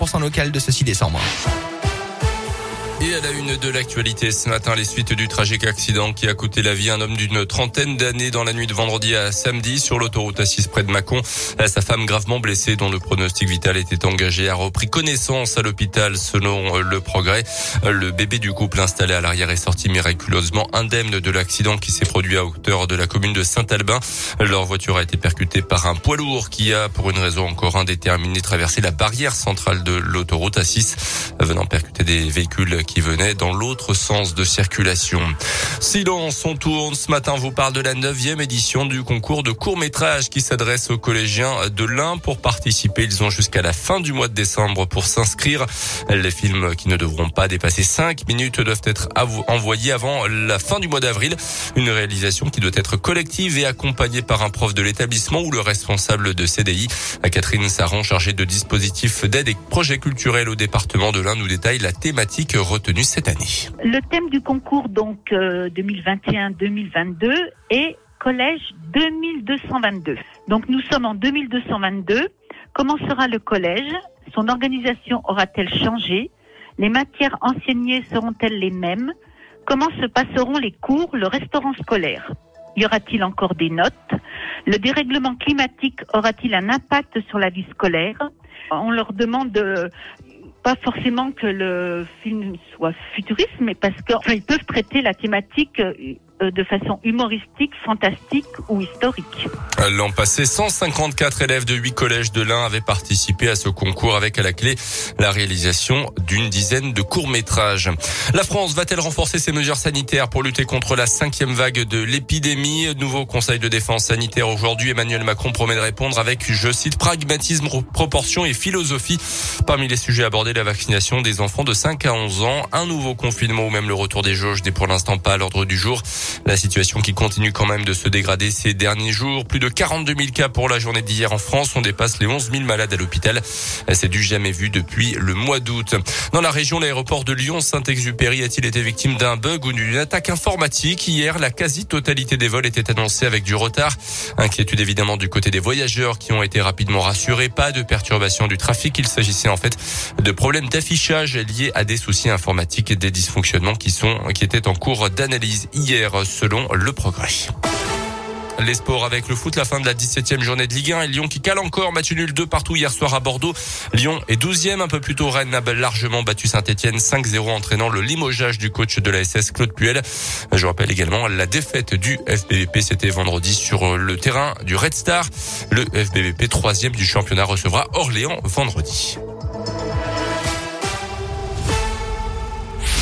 100% local de ce 6 décembre. Et à la une de l'actualité ce matin, les suites du tragique accident qui a coûté la vie à un homme d'une trentaine d'années dans la nuit de vendredi à samedi sur l'autoroute A6 près de Mâcon. Sa femme gravement blessée dont le pronostic vital était engagé a repris connaissance à l'hôpital selon le progrès. Le bébé du couple installé à l'arrière est sorti miraculeusement indemne de l'accident qui s'est produit à hauteur de la commune de Saint-Albin. Leur voiture a été percutée par un poids lourd qui a, pour une raison encore indéterminée, traversé la barrière centrale de l'autoroute A6 venant percuter des véhicules qui venait dans l'autre sens de circulation. Silence, on tourne. Ce matin, vous parle de la neuvième édition du concours de court métrage qui s'adresse aux collégiens de l'Ain pour participer. Ils ont jusqu'à la fin du mois de décembre pour s'inscrire. Les films qui ne devront pas dépasser 5 minutes doivent être envoyés avant la fin du mois d'avril. Une réalisation qui doit être collective et accompagnée par un prof de l'établissement ou le responsable de CDI. Catherine Saran, chargée de dispositifs d'aide et projets culturels au département de l'Ain, nous détaille la thématique retenue cette année. Le thème du concours donc 2021-2022 euh, est collège 2222. Donc nous sommes en 2222. Comment sera le collège? Son organisation aura-t-elle changé? Les matières enseignées seront-elles les mêmes? Comment se passeront les cours, le restaurant scolaire? Y aura-t-il encore des notes? Le dérèglement climatique aura-t-il un impact sur la vie scolaire? On leur demande de pas forcément que le film soit futuriste, mais parce qu'ils peuvent traiter la thématique euh, de façon humoristique, fantastique ou historique. L'an passé, 154 élèves de 8 collèges de l'Ain avaient participé à ce concours avec à la clé la réalisation d'une dizaine de courts-métrages. La France va-t-elle renforcer ses mesures sanitaires pour lutter contre la cinquième vague de l'épidémie? Nouveau conseil de défense sanitaire aujourd'hui. Emmanuel Macron promet de répondre avec, je cite, pragmatisme, proportion et philosophie. Parmi les sujets abordés, la vaccination des enfants de 5 à 11 ans, un nouveau confinement ou même le retour des jauges n'est pour l'instant pas à l'ordre du jour. La situation qui continue quand même de se dégrader ces derniers jours. Plus de 42 000 cas pour la journée d'hier en France. On dépasse les 11 000 malades à l'hôpital. C'est du jamais vu depuis le mois d'août. Dans la région, l'aéroport de Lyon-Saint-Exupéry a-t-il été victime d'un bug ou d'une attaque informatique Hier, la quasi-totalité des vols était annoncée avec du retard. Inquiétude évidemment du côté des voyageurs qui ont été rapidement rassurés. Pas de perturbation du trafic. Il s'agissait en fait de problèmes d'affichage liés à des soucis informatiques et des dysfonctionnements qui sont, qui étaient en cours d'analyse hier selon le progrès. Les sports avec le foot, la fin de la 17e journée de Ligue 1 et Lyon qui cale encore. Match nul 2 partout hier soir à Bordeaux. Lyon est 12e. Un peu plus tôt, Rennes a largement battu Saint-Etienne 5-0 entraînant le limogeage du coach de la SS Claude Puel. Je rappelle également la défaite du FBVP. C'était vendredi sur le terrain du Red Star. Le FBVP troisième du championnat recevra Orléans vendredi.